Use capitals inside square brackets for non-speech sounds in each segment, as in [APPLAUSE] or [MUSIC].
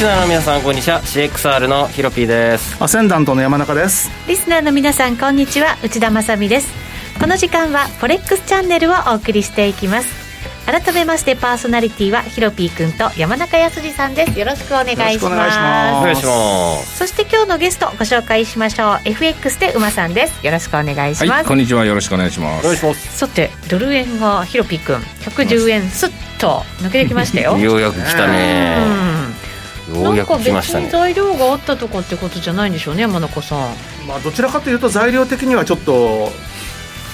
リスナーの皆さんこんにちは。CXR のヒロピーです。アセンダントの山中です。リスナーの皆さんこんにちは。内田まさです。この時間はフォレックスチャンネルをお送りしていきます。改めましてパーソナリティはヒロピー君と山中康二さんです。よろしくお願いします。お願いします。そして今日のゲストご紹介しましょう。FX で馬さんです。よろしくお願いします、はい、こんにちは。よろしくお願いします。お願いします。さてドル円がヒロピー君110円すっと抜けてきましたよ。[LAUGHS] ようやく来たね、うん、ようやく来ましたね。材料があったとかってことじゃないんでしょうね山中さん。まあどちらかというと材料的にはちょっと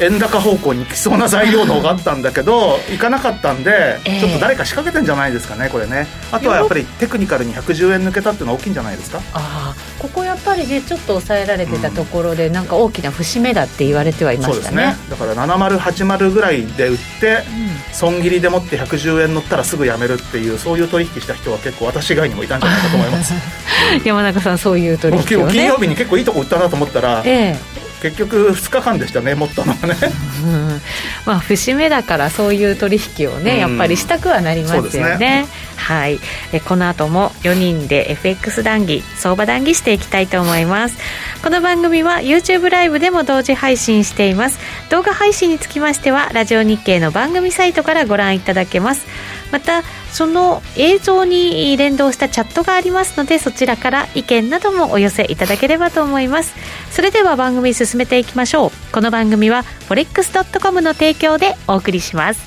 円高方向に行きそうな材料のがあったんだけど [LAUGHS] 行かなかったんで、えー、ちょっと誰か仕掛けてんじゃないですかねこれね。あとはやっぱりテクニカルに110円抜けたっていうのは大きいんじゃないですか。ああここやっぱりねちょっと抑えられてたところで、うん、なんか大きな節目だって言われてはいましたね、ね、だから7080ぐらいで売って、うん、損切りでもって110円乗ったらすぐやめるっていうそういう取引した人は結構私以外にもいたんじゃないかと思います。[LAUGHS] 山中さんそういう取引を、ね、金曜日に結構いいとこ売ったなと思ったら、ええ。結局2日間でしたね持ったのはね、うん、[LAUGHS] まあ節目だからそういう取引をね、やっぱりしたくはなりますよね、ね、はい。えこの後も4人で FX 談義相場談義していきたいと思います。この番組は YouTube ライブでも同時配信しています。動画配信につきましてはラジオ日経の番組サイトからご覧いただけます。またその映像に連動したチャットがありますのでそちらから意見などもお寄せいただければと思います。それでは番組進めていきましょうこの番組は forex.com の提供でお送りします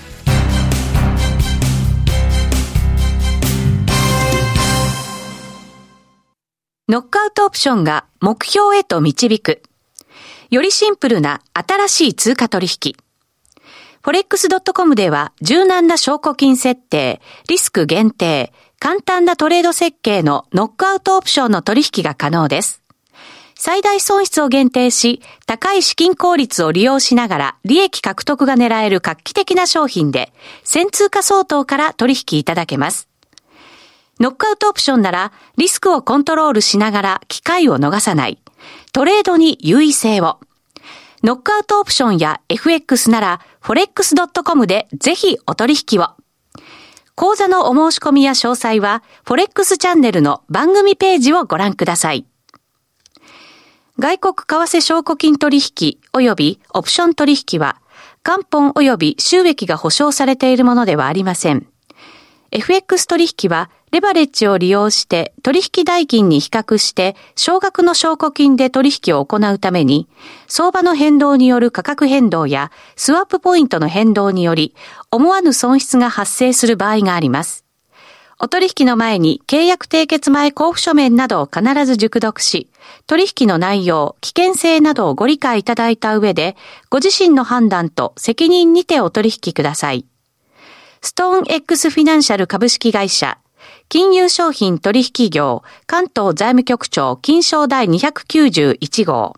ノックアウトオプションが目標へと導く。よりシンプルな新しい通貨取引。forex.com では柔軟な証拠金設定、リスク限定、簡単なトレード設計のノックアウトオプションの取引が可能です。最大損失を限定し、高い資金効率を利用しながら利益獲得が狙える画期的な商品で、1000通貨相当から取引いただけます。ノックアウトオプションならリスクをコントロールしながら機会を逃さない。トレードに優位性を。ノックアウトオプションや FX なら forex.com でぜひお取引を。講座のお申し込みや詳細は forex チャンネルの番組ページをご覧ください。外国為替証拠金取引及びオプション取引は元本及び収益が保証されているものではありません。FX 取引はレバレッジを利用して取引代金に比較して少額の証拠金で取引を行うために相場の変動による価格変動やスワップポイントの変動により思わぬ損失が発生する場合があります。お取引の前に契約締結前交付書面などを必ず熟読し、取引の内容、危険性などをご理解いただいた上で、ご自身の判断と責任にてお取引ください。ストーン X フィナンシャル株式会社金融商品取引業関東財務局長金商第291号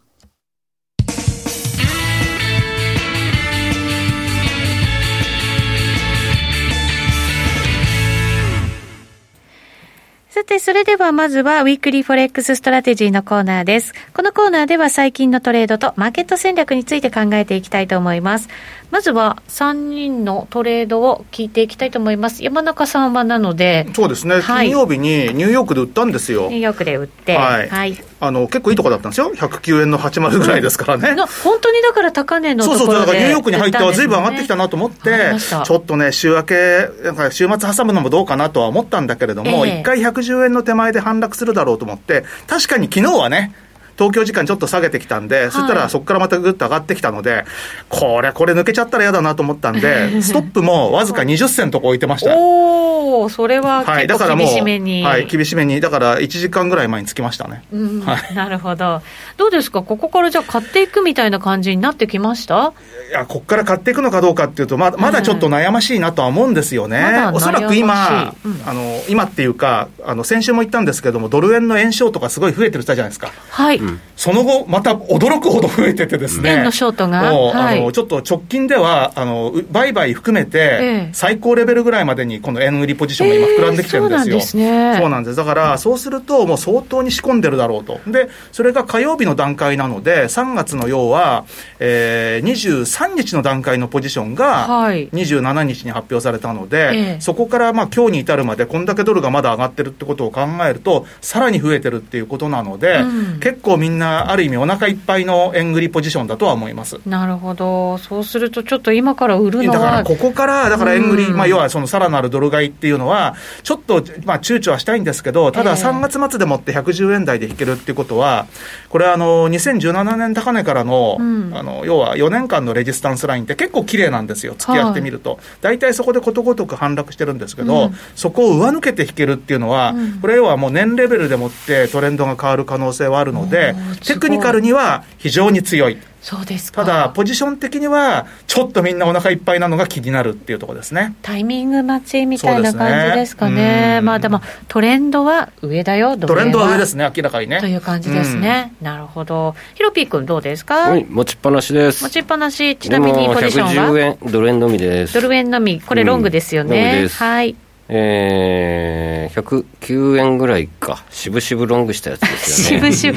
さて、それではまずは、 Weekly Forex Strategy のコーナーです。このコーナーでは最近のトレードとマーケット戦略について考えていきたいと思います。まずは、3人のトレードを聞いていきたいと思います。山中さんはなので。そうですね、はい、金曜日にニューヨークで売ったんですよ。ニューヨークで売って。はい。はい、あの、結構いいとこだったんですよ。109円の80ぐらいですからね。本当にだから高値のところでそうそう、だからニューヨークに入ってはずいぶん上がってきたなと思って、ちょっとね、週明け、なんか週末挟むのもどうかなとは思ったんだけれども、一、えー、回110円の手前で反落するだろうと思って、確かに昨日はね、東京時間ちょっと下げてきたんで、はい、そしたらそこからまたぐっと上がってきたので、これ、これ抜けちゃったら嫌だなと思ったんで、[LAUGHS] ストップもわずか20銭とこ置いてました。おおそれは結構厳しめに、はい、厳しめに、だから1時間ぐらい前につきましたね。うん、はい、なるほど。どうですか、ここからじゃあ買っていくみたいな感じになってきました？いや、ここから買っていくのかどうかっていうと、ままだちょっと悩ましいなとは思うんですよね。ま、おそらく今、うん、あの今っていうか、あの先週も言ったんですけども、ドル円の円償とかすごい増えてるじゃないですか。はい。その後、また驚くほど増えててですね、円のショートが、はい、あのちょっと直近ではあの、売買含めて、最高レベルぐらいまでに、この円売りポジションが今、膨らんできてるんですよ、えー、そうなんですね、そうなんです。だから、そうすると、もう相当に仕込んでるだろうと、でそれが火曜日の段階なので、3月の要は、えー、23日の段階のポジションが、27日に発表されたので、はい、そこからまあ今日に至るまで、こんだけドルがまだ上がってるってことを考えると、さらに増えてるっていうことなので、うん、結構みんなある意味、お腹いっぱいの円売りポジションだとは思います。なるほど、そうすると、ちょっと今から売るのはだからここから、だから円売り、うん、まあ、要はそのさらなるドル買いっていうのは、ちょっと、まあ、躊躇はしたいんですけど、ただ3月末でもって110円台で引けるっていうことは、これはあの2017年高値からの,、あの要は4年間のレジスタンスラインって結構綺麗なんですよ、付き合ってみると。大体、そこでことごとく反落してるんですけど、うん、そこを上抜けて引けるっていうのは、これはもう年レベルでもってトレンドが変わる可能性はあるので、テクニカルには非常に強い。そうですただ、ポジション的には、ちょっとみんなお腹いっぱいなのが気になるっていうところですね。タイミング待ちみたいな感じですかね、ね。まあでも、トレンドは上だよ、トレンドは上ですね、明らかにね。という感じですね、うん、なるほど、ヒロピー君、どうですか、はい、持ちっぱなしです。持ちっぱなし、ちなみにポジションは？110円、ドル円のみです。ドル円のみ、これ、ロングですよね。うん、はいえー、109円ぐらいか、しぶしぶロングしたやつですよね。[LAUGHS] し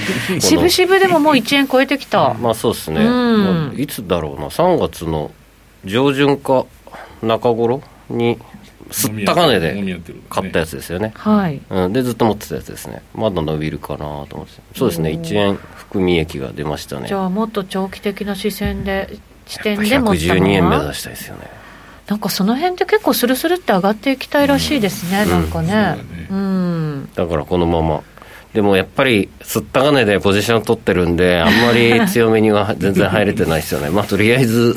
ぶしぶ、でももう1円超えてきた。まあそうですね、うん。いつだろうな、3月の上旬か中頃に、すった金で買ったやつですよね、はい、うん、でずっと持ってたやつですね、まだ伸びるかなと思って、そうですね、1円含み益が出ましたね。じゃあ、もっと長期的な視線で、視点で持った112円目指したいですよね。なんかその辺って結構スルスルって上がっていきたいらしいですね、うん、なんかね,、うん、だからこのまま。でもやっぱり、すった金でポジション取ってるんで、あんまり強めには全然入れてないですよね、[LAUGHS] まあとりあえず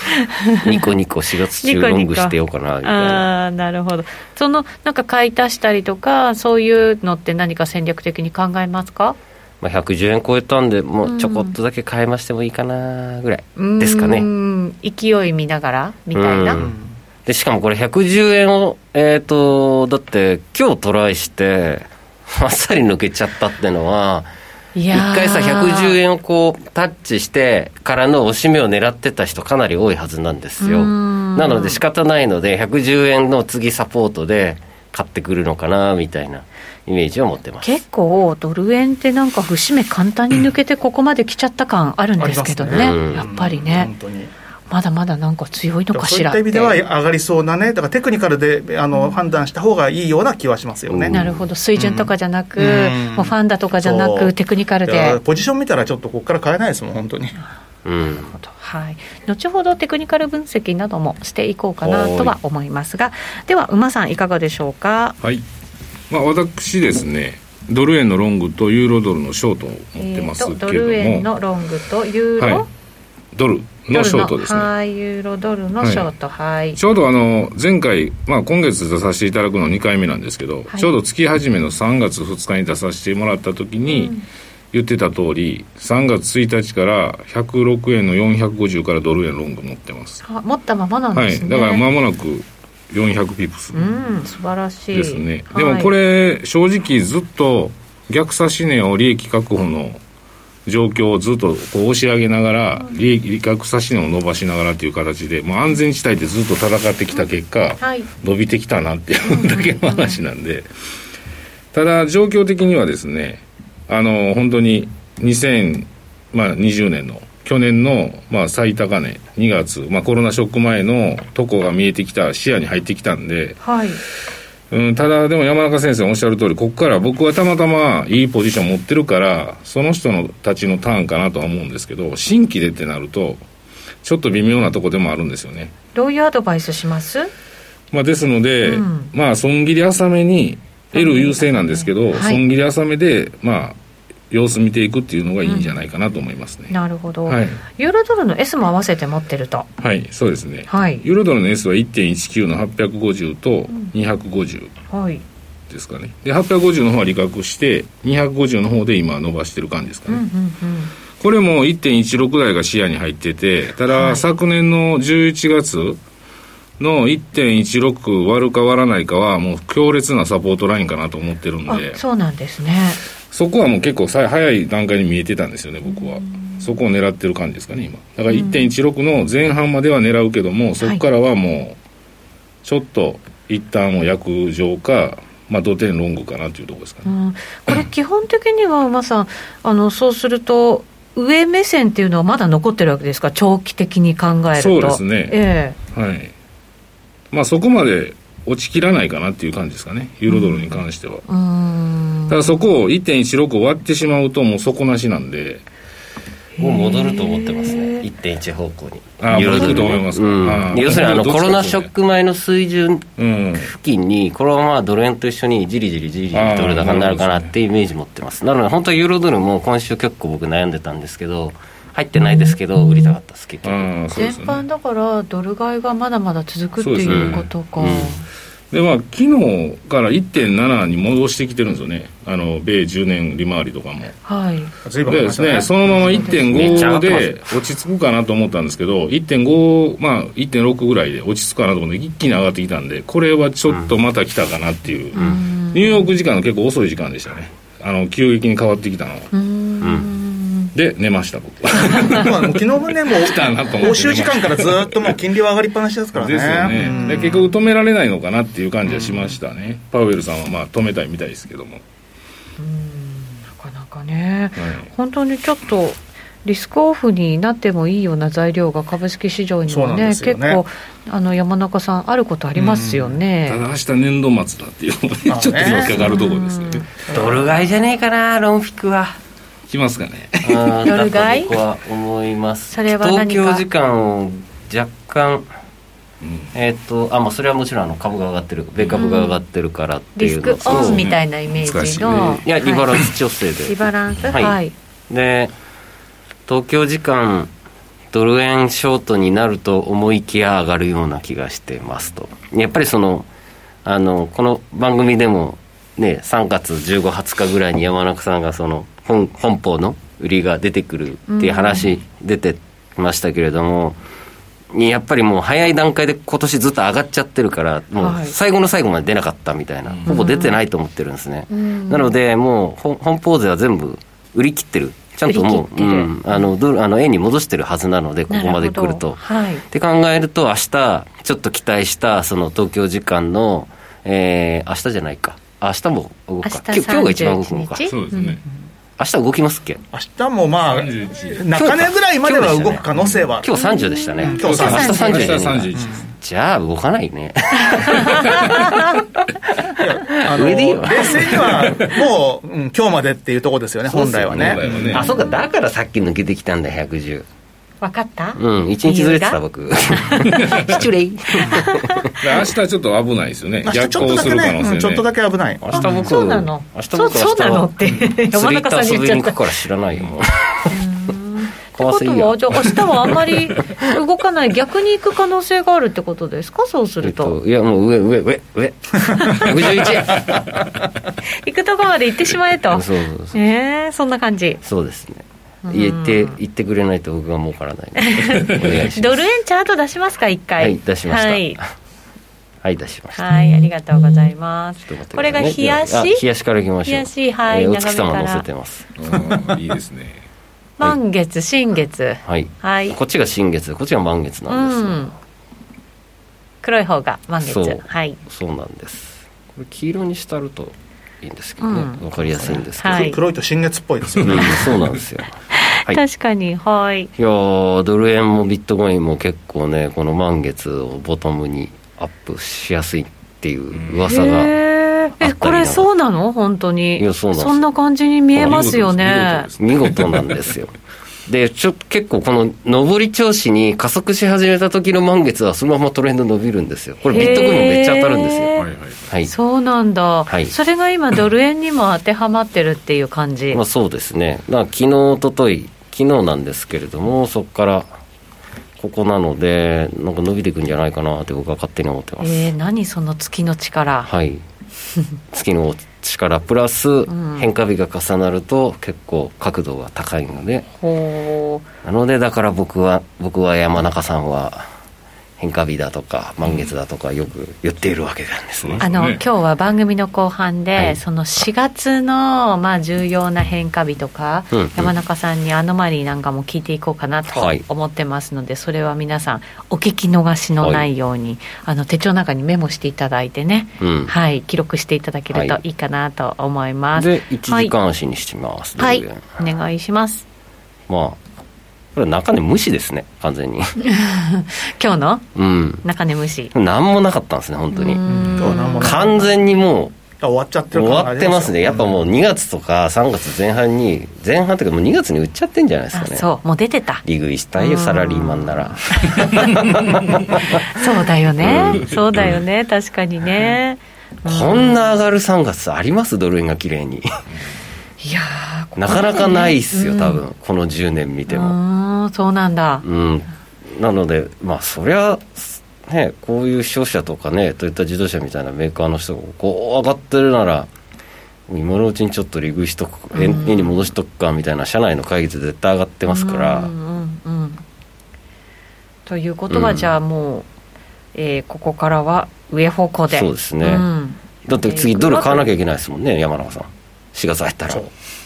[LAUGHS] ニコニコ4月中ロングしてようかなみたいな。あなるほど、そのなんか買い足したりとか、そういうのって何か戦略的に考えますか？まあ、110円超えたんで、もうちょこっとだけ買いましてもいいかなぐらいですかね。勢い見ながらみたいな。でしかもこれ110円を、えっ、ー、と、だって今日トライして、あ [LAUGHS] っさり抜けちゃったっていうのは、一回さ、110円をこうタッチしてからの押し目を狙ってた人、かなり多いはずなんですよ。なので仕方ないので、110円の次サポートで買ってくるのかなみたいな。イメージを持ってます。結構、ドル円ってなんか節目、簡単に抜けて、ここまで来ちゃった感あるんですけどね、ね。やっぱりね。本当に。まだまだなんか強いのかしらそういった意味では上がりそうなね、だからテクニカルであの、うん、判断した方がいいような気はしますよ。ね。なるほど、水準とかじゃなく、うん、もうファンダとかじゃなく、テクニカルで。ポジション見たら、ちょっとここから変えないですもん、本当に。うん、はい、後ほどテクニカル分析などもしていこうかなとは思いますがでは馬さんいかがでしょうか？はい、まあ、私ですねドル円のロングとユーロドルのショートを持ってますけども、ドル円のロングとユーロ、はい、ドルのショートですね。はいユーロドルのショート。はい、ちょうどあの前回、まあ、今月出させていただくの2回目なんですけど、はい、ちょうど月始めの3月2日に出させてもらった時に、言ってた通り3月1日から106円の450からドル円ロング持ってます。持ったままなんですね、はい、だから間もなく400ピプス。うん素晴らしい。ですね、はい、でもこれ正直ずっと逆差し値を利益確保の状況をずっとこう押し上げながら、利益逆差し値を伸ばしながらという形で、もう安全地帯でずっと戦ってきた結果、はい、伸びてきたなっていうだけの話なんで、ただ、状況的にはですね、あの本当に2020年の去年の、まあ、最高値、2月、まあ、コロナショック前のとこが見えてきた、視野に入ってきたんで、はい。うん、ただ、でも山中先生おっしゃる通り、ここから僕はたまたまいいポジション持ってるから、その人のたちのターンかなとは思うんですけど、新規でってなると、ちょっと微妙なとこでもあるんですよね。どういうアドバイスします？まあ、ですので、うん、まあ、損切り浅めに、L 優勢なんですけど、はい、損切り浅めで、まあ、様子見ていくっていうのがいいんじゃないかなと思いますね、うん、なるほど、はい、ユーロドルの S も合わせて持ってると。はいそうですね、はい、ユーロドルの S は1.19の850と250、はい。ですかね。で850の方は利確して250の方で今伸ばしてる感じですかね、うんうんうん。これも1.16台が視野に入ってて、ただ、はい、昨年の11月の1.16割るか割らないかは、もう強烈なサポートラインかなと思ってるんで、そうなんですね。そこはもう結構早い段階に見えてたんですよね、僕は。そこを狙ってる感じですかね、今。だから1.16の前半までは狙うけども、そこからはもう、ちょっと一旦を約定か、まあ、土天ロングかなというところですかね、うん、これ、基本的には、馬さん、あのそうすると、上目線っていうのはまだ残ってるわけですか、長期的に考えると。そうですね、えー、はい。まあ、そこまで落ちきらないかなっていう感じですかね、ユーロドルに関しては。うん、ただそこを1.16割ってしまうと、もう底なしなんで。もう戻ると思ってますね、1.1方向に。あ戻ると思いますか、うん、要するにあのコロナショック前の水準付近に、このままドル円と一緒にじりじりじりドル高になるかなっていうイメージ持ってます。なので、本当はユーロドルも今週結構僕悩んでたんですけど、入ってないですけど、売りたかったです、結局。全般だから、ドル買いがまだまだ続くっていうことか。でまあ昨日から1.7に戻してきてるんですよね、あの米10年利回りとかも。はい、でですね、そのまま1.5で落ち着くかなと思ったんですけど、1.5、まあ、1.6ぐらいで落ち着くかなと思って、一気に上がってきたんで、これはちょっとまた来たかなっていう、うん、ニューヨーク時間の結構遅い時間でしたね、あの急激に変わってきたのは。うんで寝ました僕。はもう昨日もねもう欧州時間からずっともう金利は上がりっぱなしですからね。ですよね、で結局止められないのかなっていう感じはしましたね、パウエルさんはまあ止めたいみたいですけども。なかなかね、はい、本当にちょっとリスクオフになってもいいような材料が株式市場にはね、ね。結構あの山中さん、あることありますよね、ただ明日年度末だっていうのが、ちょっと引っかかるところですね、ドル買いじゃねえかな、ロンフィックは。きますかね。夜買い？僕は思います。それは東京時間を若干うん、えっ、ー、とあまあそれはもちろんあの株が上がってる米株が上がってるからっていうのと、うん、リスクオンみたいなイメージの、いやリバランス調整で。リバランス？はい、はい、で東京時間ドル円ショートになると思いきや上がるような気がしてますと。やっぱりそのあのこの番組でもね3月15、20日ぐらいに山中さんがその本本邦の売りが出てくるっていう話出てましたけれども、やっぱりもう早い段階で今年ずっと上がっちゃってるから、もう最後の最後まで出なかったみたいな、ほぼ出てないと思ってるんですね。なので、もう本邦税は全部売り切ってる。ちゃんともう、うん、あのドルあの円に戻してるはずなので、ここまで来ると。はい、って考えると、明日ちょっと期待したその東京時間の、えー、明日じゃないか、明日も動くか、今日が一番動くのか。そうですね、明日動きますっけ？明日もまあ中根ぐらいまでは動く可能性は今日30でしたね、今日30明日31じゃあ動かないね。上でいいわ。冷静にはもう、うん、今日までっていうところですよね本来はね。あそうか。だからさっき抜けてきたんだ110分かった？うん一日ずれてた僕。[LAUGHS] 失礼。[LAUGHS] 明日ちょっと危ないですよね。逆行する可能性、ね、ちょっとだけ危ない。明日僕そうなの？明日僕そうなのって。山中さんに言っちゃった。から知らないよ。もうってことは、じゃあ、明日はあんまり動かない、逆に行く可能性があるってことですか、そうすると。えっと、いや、もう上、上、上、[LAUGHS] 上、111行くとこまで行ってしまえと、そうそうそう。えー、そんな感じ。そうですね。言って言ってくれないと僕は儲からない [LAUGHS] ドル円チャート出しますか一回はい出しましたはい [LAUGHS] はい、出しました。はい、ありがとうございます。これが冷やし？冷やしからいきましょう。冷やし、はい、お月様載せてます。いいですね。[LAUGHS] 満月、新月。はい。はい。こっちが新月、こっちが満月なんです。黒い方が満月。はい。そうなんです。これ黄色にしたるといいんですけどね、わ、かりやすいんですけど、黒いと新月っぽいですよね。そうなんですよ。はい、確かに。はい。いやドル円もビットコインも結構ねこの満月をボトムにアップしやすいっていう噂がえこれそうなの？本当に。いやそうなんそんな感じに見えますよね。見事なんですよでちょ結構この上り調子に加速し始めた時の満月はそのままトレンド伸びるんですよ。これビットコインもめっちゃ当たるんですよ、はい、そうなんだ、はい、それが今ドル円にも当てはまってるっていう感じ、まあ、そうですね。昨日おととい昨日なんですけれどもそこからここなのでなんか伸びていくんじゃないかなって僕は勝手に思ってます。えー、何その月の力。はい [LAUGHS] 月の力プラス変化日が重なると結構角度が高いので、う。ん、なのでだから僕は僕は山中さんは変化日だとか満月だとかよく言っているわけなんですね。あの今日は番組の後半で、はい、その4月のまあ重要な変化日とか、うんうん、山中さんにアノマリーなんかも聞いていこうかなと思ってますので、はい、それは皆さんお聞き逃しのないように、はい、あの手帳の中にメモしていただいてね、うん、はい記録していただけるとい。いかなと思います。で1時間足にしてます。はい、お願いします。まあこれ中根無視ですね完全に。[LAUGHS] 今日の、うん、中根無視。何もなかったんですね本当に。完全にもう終わっちゃってる終わってますね。やっぱもう2月とか3月前半に前半というかもう2月に売っちゃってんじゃないですかね。そうもう出てた。利食いしたいよサラリーマンなら。[LAUGHS] そうだよね、うん、そうだよね。確かにね、こんな上がる3月あります？ドル円が綺麗にいやなかなかないっすよ、多分この10年見ても。そうなんだ。うん。なのでまあそりゃねこういう商社とかねトヨタ自動車みたいなメーカーの人がこう上がってるなら今のうちにちょっと利食いしとく円に戻しとくかみたいな社内の会議で絶対上がってますから。うんうんうん、ということは、じゃあもう、えー、ここからは上方向で。そうですね、うん、だって次ドル買わなきゃいけないですもんね山中さん4月入ったら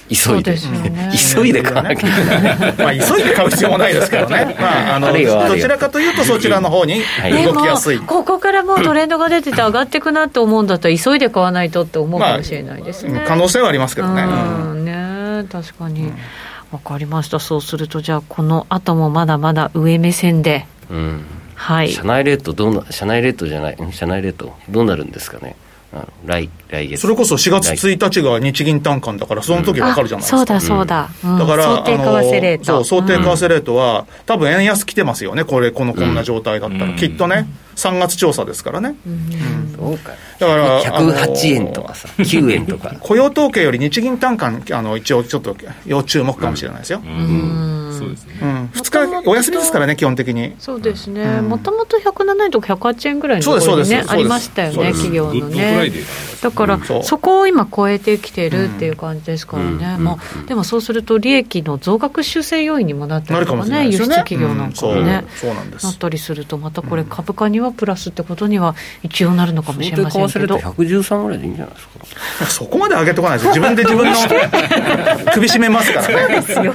急いで、ね、急いで買わなきゃいけない、まあ、急いで買う必要もないですけどね、まあ、あのどちらかというとそちらの方に動きやすい、ここからもうトレンドが出てて上がっていくなって思うんだったら急いで買わないとって思うかもしれないですね、まあ、可能性はありますけどね、うん、ね確かに、分かりました。そうするとじゃあこの後もまだまだ上目線で、うん。はい、社内レートどうな社内レートじゃない社内レートどうなるんですかね来来月。それこそ4月1日が日銀短観だからその時分かるじゃないですか、うん、そうだそうだ、うん、だから想定為替レート。そう想定為替レートは、うん、多分円安来てますよねこれこのこんな状態だったら、きっとね3月調査ですからね、そうか。だから108円とかさ9円とか。[LAUGHS] 雇用統計より日銀短観あの一応ちょっと要注目かもしれないですよ、うん。そうですね、うん、2日お休みですからね基本的に。そうですね。もともと107円とか108円ぐらいのところにねありましたよね企業のねだからそこを今超えてきてるっていう感じですからね、まあ、でもそうすると利益の増額修正要因にもなったりとかね輸出企業なんかもね、そう。なったりするとまたこれ株価にはプラスってことには一応なるのかもしれませんけど。113ぐらいでいいんじゃないですか。そこまで上げとかないです。自分で自分の [LAUGHS] 首絞めますからね。そうですよ。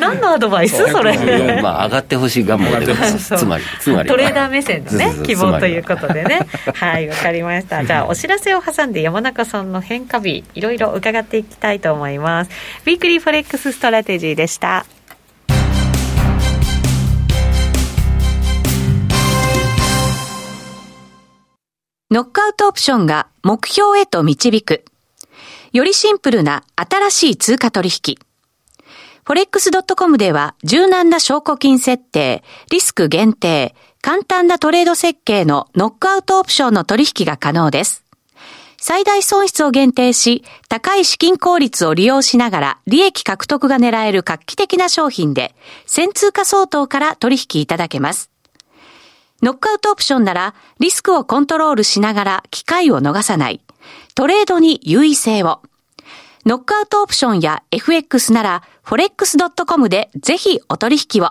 何のアドバイス？それ。まあ上がってほしい願望でつまりつまりトレーダー目線のね希望ということでね。はいわかりましたじゃあお知らせを挟んで山中さんの変化日いろいろ伺っていきたいと思います Weekly Forex Strategy でしたノックアウトオプションが目標へと導く。よりシンプルな新しい通貨取引。forex.com では柔軟な証拠金設定、リスク限定、簡単なトレード設計のノックアウトオプションの取引が可能です。最大損失を限定し、高い資金効率を利用しながら利益獲得が狙える画期的な商品で、1000通貨相当から取引いただけます。ノックアウトオプションならリスクをコントロールしながら機会を逃さない。トレードに優位性を。ノックアウトオプションや FX なら forex.com でぜひお取引を。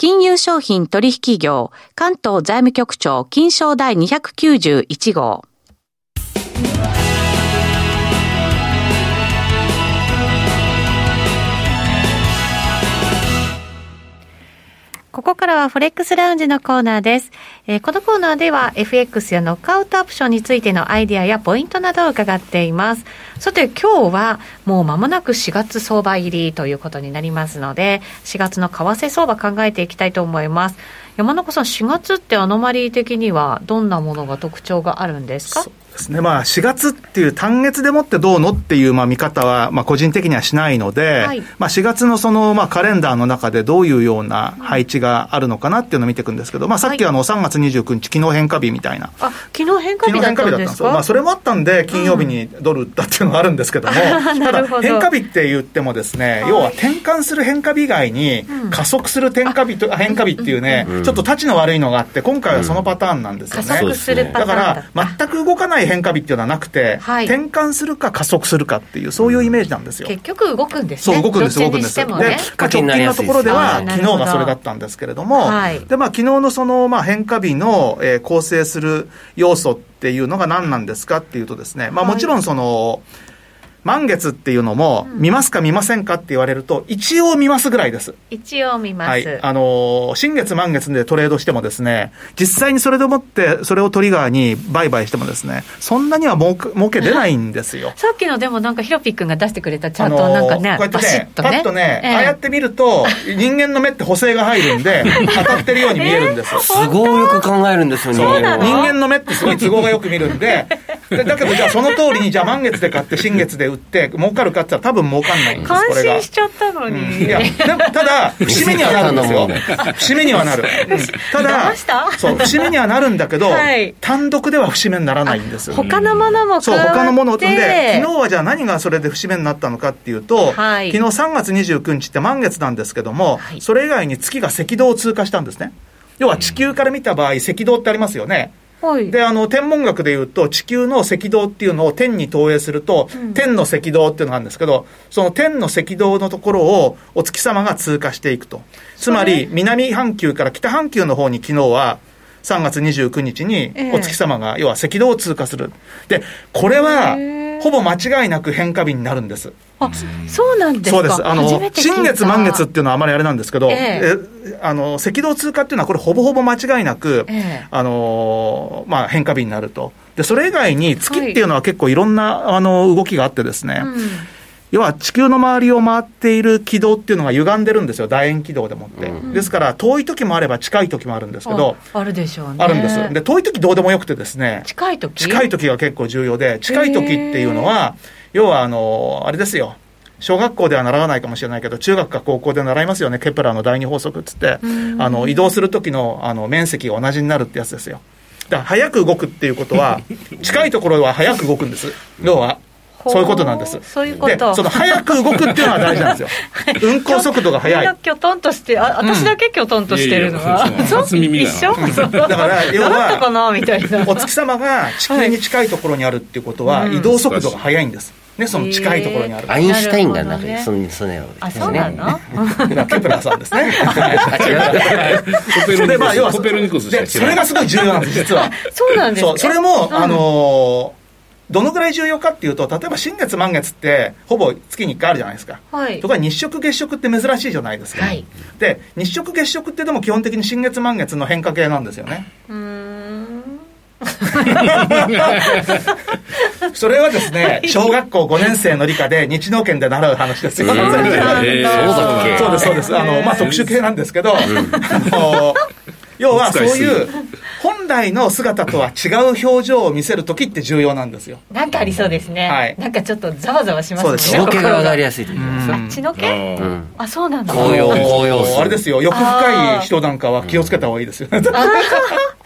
金融商品取引業関東財務局長金賞第291号。ここからはフォレックスラウンジのコーナーです。えー、このコーナーでは FX やノックアウトオプションについてのアイディアやポイントなどを伺っています。さて今日はもう間もなく4月相場入りということになりますので、4月の為替相場考えていきたいと思います。山中さん、4月ってアノマリー的にはどんなものが特徴があるんですか？ですね、まあ、4月っていう単月でもってどうのっていうまあ見方は、まあ、個人的にはしないので、はい、まあ、4月のそのまあカレンダーの中でどういうような配置があるのかなっていうのを見ていくんですけど、まあ、さっきあの3月29日、昨日変化日みたいな。あ昨日変化日だったんですか？まあ、それもあったんで、金曜日にドルだっていうのがあるんですけども、うん、ただ、変化日って言ってもですね、要は転換する変化日以外に、加速する転換日と、変化日っていうね、ちょっとたちの悪いのがあって、今回はそのパターンなんですよね。加速するパターンだから、全く動かない変化日っていうのはなくて、はい、転換するか加速するかっていう、そういうイメージなんですよ。結局動くんですね。そう、動くんです、動くんです。ね、で、直近のところでは、昨日がそれだったんですけれども、はい、で、まあ、昨日のその、まあ、変化日の、えー、構成する要素っていうのが何なんですかっていうとですね、まあ、もちろんその、はい満月っていうのも、見ますか見ませんかって言われると、一応見ますぐらいです。一応見ます。はい。あのー、新月満月でトレードしてもですね、実際にそれでもって、それをトリガーに売買してもですね、そんなには儲け儲け出ないんですよ。[LAUGHS] さっきのでもなんかヒロピックが出してくれたチャートなんかね、こうやってね、パッとね、ええ、ああやって見ると、人間の目って補正が入るんで、[LAUGHS] 当たってるように見えるんですよ。すごいよく考えるんですよ、人間人間の目ってすごい都合がよく見るんで、[LAUGHS] だけどじゃあその通りに、じゃあ満月で買って新月で売って、儲かるるかって言ったら多分儲かんないんです感心しちゃったのに、うん、いやただ [LAUGHS] 節目にはなるんですよ。節目にはなる、うん、ただそう節目にはなるんだけど、はい、単独では節目にならないんです他のものもそう他のもので昨日はじゃあ何がそれで節目になったのかっていうと、はい、昨日3月29日って満月なんですけども、はい、それ以外に月が赤道を通過したんですね。要は地球から見た場合赤道ってありますよね、はい、で、あの、天文学でいうと、地球の赤道っていうのを天に投影すると、うん、天の赤道っていうのがあるんですけど、その天の赤道のところをお月様が通過していくと。つまり、南半球から北半球の方に昨日は、3月29日にお月様が、要は赤道を通過する。で、これは、ほぼ間違いなく変化日になるんです。あ、そうなんですかそうです。あの、新月満月っていうのはあまりあれなんですけど、えー、あの、赤道通過っていうのはこれほぼほぼ間違いなく、えー、あの、まあ、変化日になると。で、それ以外に月っていうのは結構いろんな、はい、あの、動きがあってですね、うん要は地球の周りを回っている軌道っていうのが歪んでるんですよ、楕円軌道でもって、うん、ですから遠い時もあれば近い時もあるんですけど、あるでしょうね。あるんです。で、遠い時どうでもよくてですね、近い時？近い時が結構重要で、近い時っていうのは、要はあの、あれですよ。小学校では習わないかもしれないけど、中学か高校で習いますよね、ケプラーの第二法則っつって、あの移動する時のあの面積が同じになるってやつですよ。だから早く動くっていうことは、[LAUGHS] 近いところは早く動くんです、要は。そういうことなんです。そういうこと。で、その早く動くっていうのは大事なんですよ。運行速度が速い。きょとんとして、あ、私だけきょとんとしてるのは。そう、一緒？だから、要は、かな？みたいな。お月様が地球に近いところにあるっていうことは、移動速度が速いんです。ね、その近いところにある。アインシュタインがなんか、その、そのよあ、そうなの？ケプラーさんですね。[LAUGHS] で、まあ、要は、それがすごい重要なんです、実は。[LAUGHS] そうなんですそれも、あのどのぐらい重要かっていうと、例えば新月満月って、ほぼ月に1回あるじゃないですか。はい。とか日食月食って珍しいじゃないですか。はい。で、日食月食ってでも基本的に新月満月の変化系なんですよね。うん。[LAUGHS] それはですね、小学校5年生の理科で日農研で習う話ですよ。そうです、そうです。あの、まあ、特殊系なんですけど、あの、要はそういう本来の姿とは違う表情を見せる時って重要なんですよ。なんかありそうですね、はい、なんかちょっとざわざわしますね。血の気が上がりやすい血の気、あそうなんだ。紅葉紅葉あれですよ。欲深い人なんかは気をつけた方がいいですよ、だか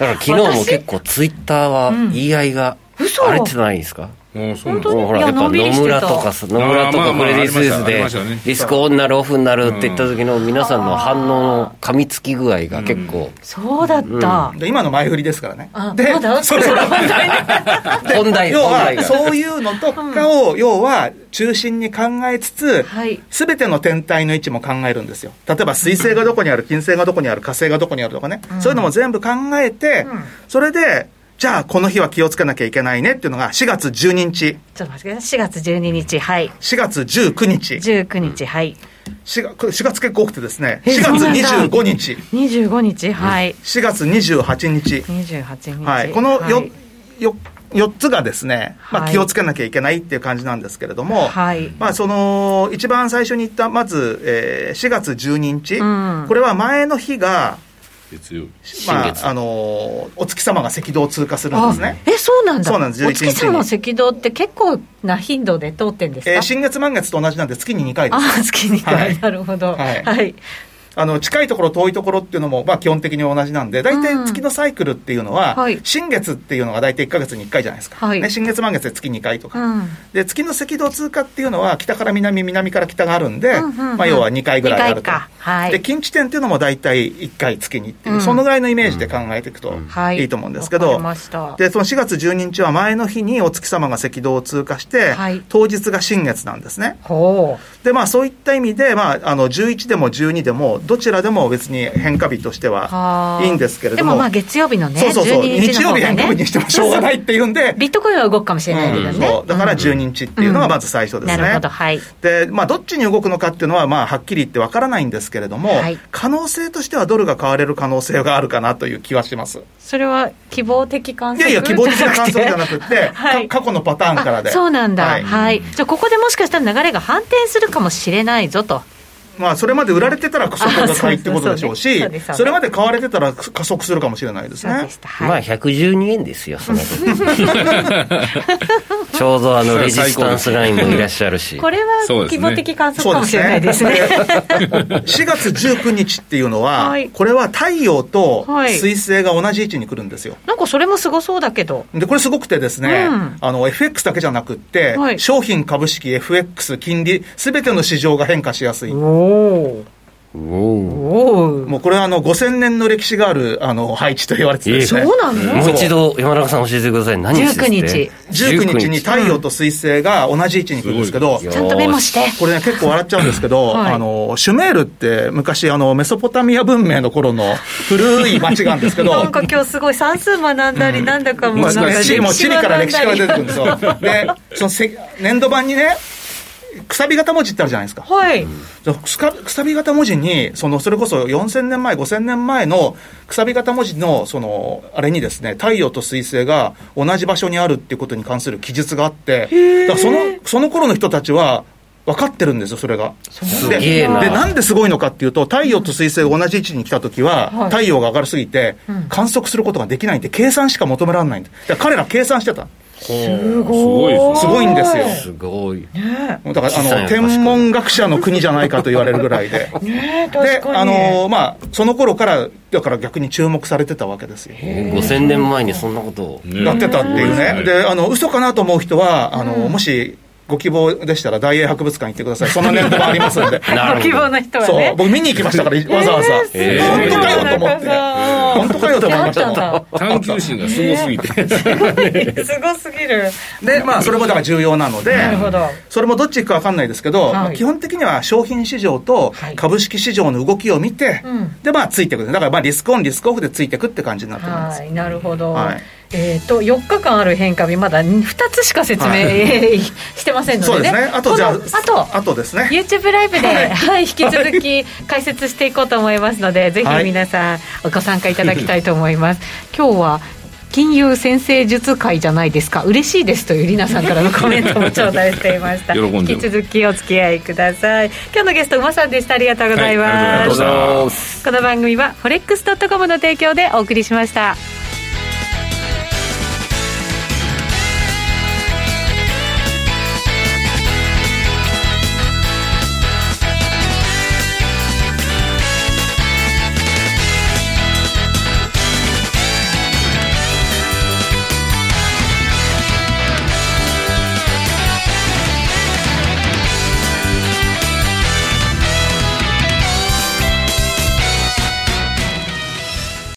ら昨日も結構ツイッターは言い合いが荒れてないですか、本当にほらやっぱ野村とかさ野村とかクレディ・スイスでリスクオンになるオフになるって言った時の皆さんの反応の噛みつき具合が結構、そうだった、で今の前振りですからね。でそれ [LAUGHS] 本題要はそういうのとかを要は中心に考えつつすべての天体の位置も考えるんですよ。例えば水星がどこにある金星がどこにある火星がどこにあるとかね、そういうのも全部考えて、それでじゃあこの日は気をつけなきゃいけないねっていうのが4月12日。ちょっと待ってください。4月12日、はい。4月19日。19日、はい。4月 ,4 月結構多くてですね、4月25日。25日、はい。4月28日。28日。はい。このよ、はい、よ4つがですね、まあ、気をつけなきゃいけないっていう感じなんですけれども、はい、まあ、その一番最初に言った、まず、えー、4月12日、うん、これは前の日が、月曜日。まあ、あのー、お月様が赤道を通過するんですね。え、そうなんだ。そうなんです、お月様の赤道って結構な頻度で通ってんですか？えー、新月満月と同じなんで月に2回です。あ、月に2回、はい、なるほど。はい。はい、あの近いところ、遠いところっていうのも、まあ、基本的に同じなんで、大体月のサイクルっていうのは、うん、新月っていうのが大体1か月に1回じゃないですか、はい、ね、新月満月で月2回とか、うん、で月の赤道通過っていうのは、北から南、南から北があるんで、うんうんうん、まあ、要は2回ぐらいあると。はい、で近地点っていうのも大体1回月にっていう、そのぐらいのイメージで考えていくとい。いと思うんですけど、でその4月12日は前の日にお月様が赤道を通過して、当日が新月なんですね。でまあそういった意味で、まあ、あの11でも12でもどちらでも別別に変化日としてはいいんですけれども。でもまあ月曜日のね、そうそうそう、日日曜日変化日にしてもしょうがないっていうんで。ビットコインは動くかもしれないけどね。そう、だから12日っていうのがまず最初ですね。なるほど、はい。で、まあどっちに動くのかっていうのは、まあはっきり言ってわからないんですけれども、可能性としてはドルが買われる可能性があるかなという気はします。それは希望的観測いやいや、希望的な観測じゃなくて、過去のパターンからで。そうなんだ。はい。じゃあここでもしかしたら流れが反転するかもしれないぞと。まあ、それまで売られてたら加速が買いってことでしょうし、[LAUGHS] それまで買われてたら加速するかもしれないですね。はい、まあ、112円ですよ、その [LAUGHS] ちょうどあのレジスタンスラインもいらっしゃるし。これは希望的観測かもしれないですね。すね4月19日っていうのは、はい、これは太陽と水星が同じ位置に来るんですよ。なんかそれもすごそうだけど。で、これすごくてですね、うん、あの、FX だけじゃなくって、はい、商品、株式、FX、金利、すべての市場が変化しやすい。おもうこれはあの5000年の歴史があるあの配置と言われてて、ね、そうなの？もう一度山中さん教えてください。何日19日。19日に太陽と水星が同じ位置に来るんですけど、ちゃんとメモして。これね結構笑っちゃうんですけど、はい、あのシュメールって昔あのメソポタミア文明の頃の古い町があるんですけど [LAUGHS] なんか今日すごい算数学んだりなんだかもうなんか地理から歴史から出てくるんですよ。でその年度版にねくさび型文字ってあるじゃないですか。はい。くさび型文字に、その、それこそ4000年前、5000年前のくさび型文字の、その、あれにですね、太陽と水星が同じ場所にあるっていうことに関する記述があって、だからその、その頃の人たちは、分かってるんですよ、それが。でで、なんですごいのかっていうと、太陽と水星が同じ位置に来たときは、はい、太陽が上がりすぎて、観測することができないんで、計算しか求められないんで。彼ら計算してた。すごい。すごいんですよすごい、ね、だからあの天文学者の国じゃないかと言われるぐらいで。ねであのまあその頃からだから逆に注目されてたわけですよ。5000年前にそんなことを。やってたっていうね。であの嘘かなと思う人はあの、もしご希望でしたら大英博物館行ってください。そのネットがありますんで。[LAUGHS] ご希望の人はね。そう、僕見に行きましたから、わざわざ。えー、本当かよと思って。本当かよと思いました。探求心がすごすぎて。[LAUGHS] すごすぎる。で、まあ、それもだから重要なので、なるほど。それもどっち行くか分かんないですけど、まあ、基本的には商品市場と株式市場の動きを見て、で、まあ、ついていく。だから、まあ、リスクオン、リスクオフでついていくって感じになってます。はい、なるほど。はい。えーと、4日間ある変化日まだ2つしか説明、はい、[LAUGHS] してませんのでね。そうですね。あとじゃああとあとですね。YouTube ライブで、はい、はい、引き続き解説していこうと思いますのでぜひ皆さんご参加いただきたいと思います、今日は金融先生術会じゃないですか。嬉しいですというりなさんからのコメントも頂戴していました。[LAUGHS] 引き続きお付き合いください。今日のゲスト馬さんでした。ありがとうございます、はい、この番組はフォレックスドットコムの提供でお送りしました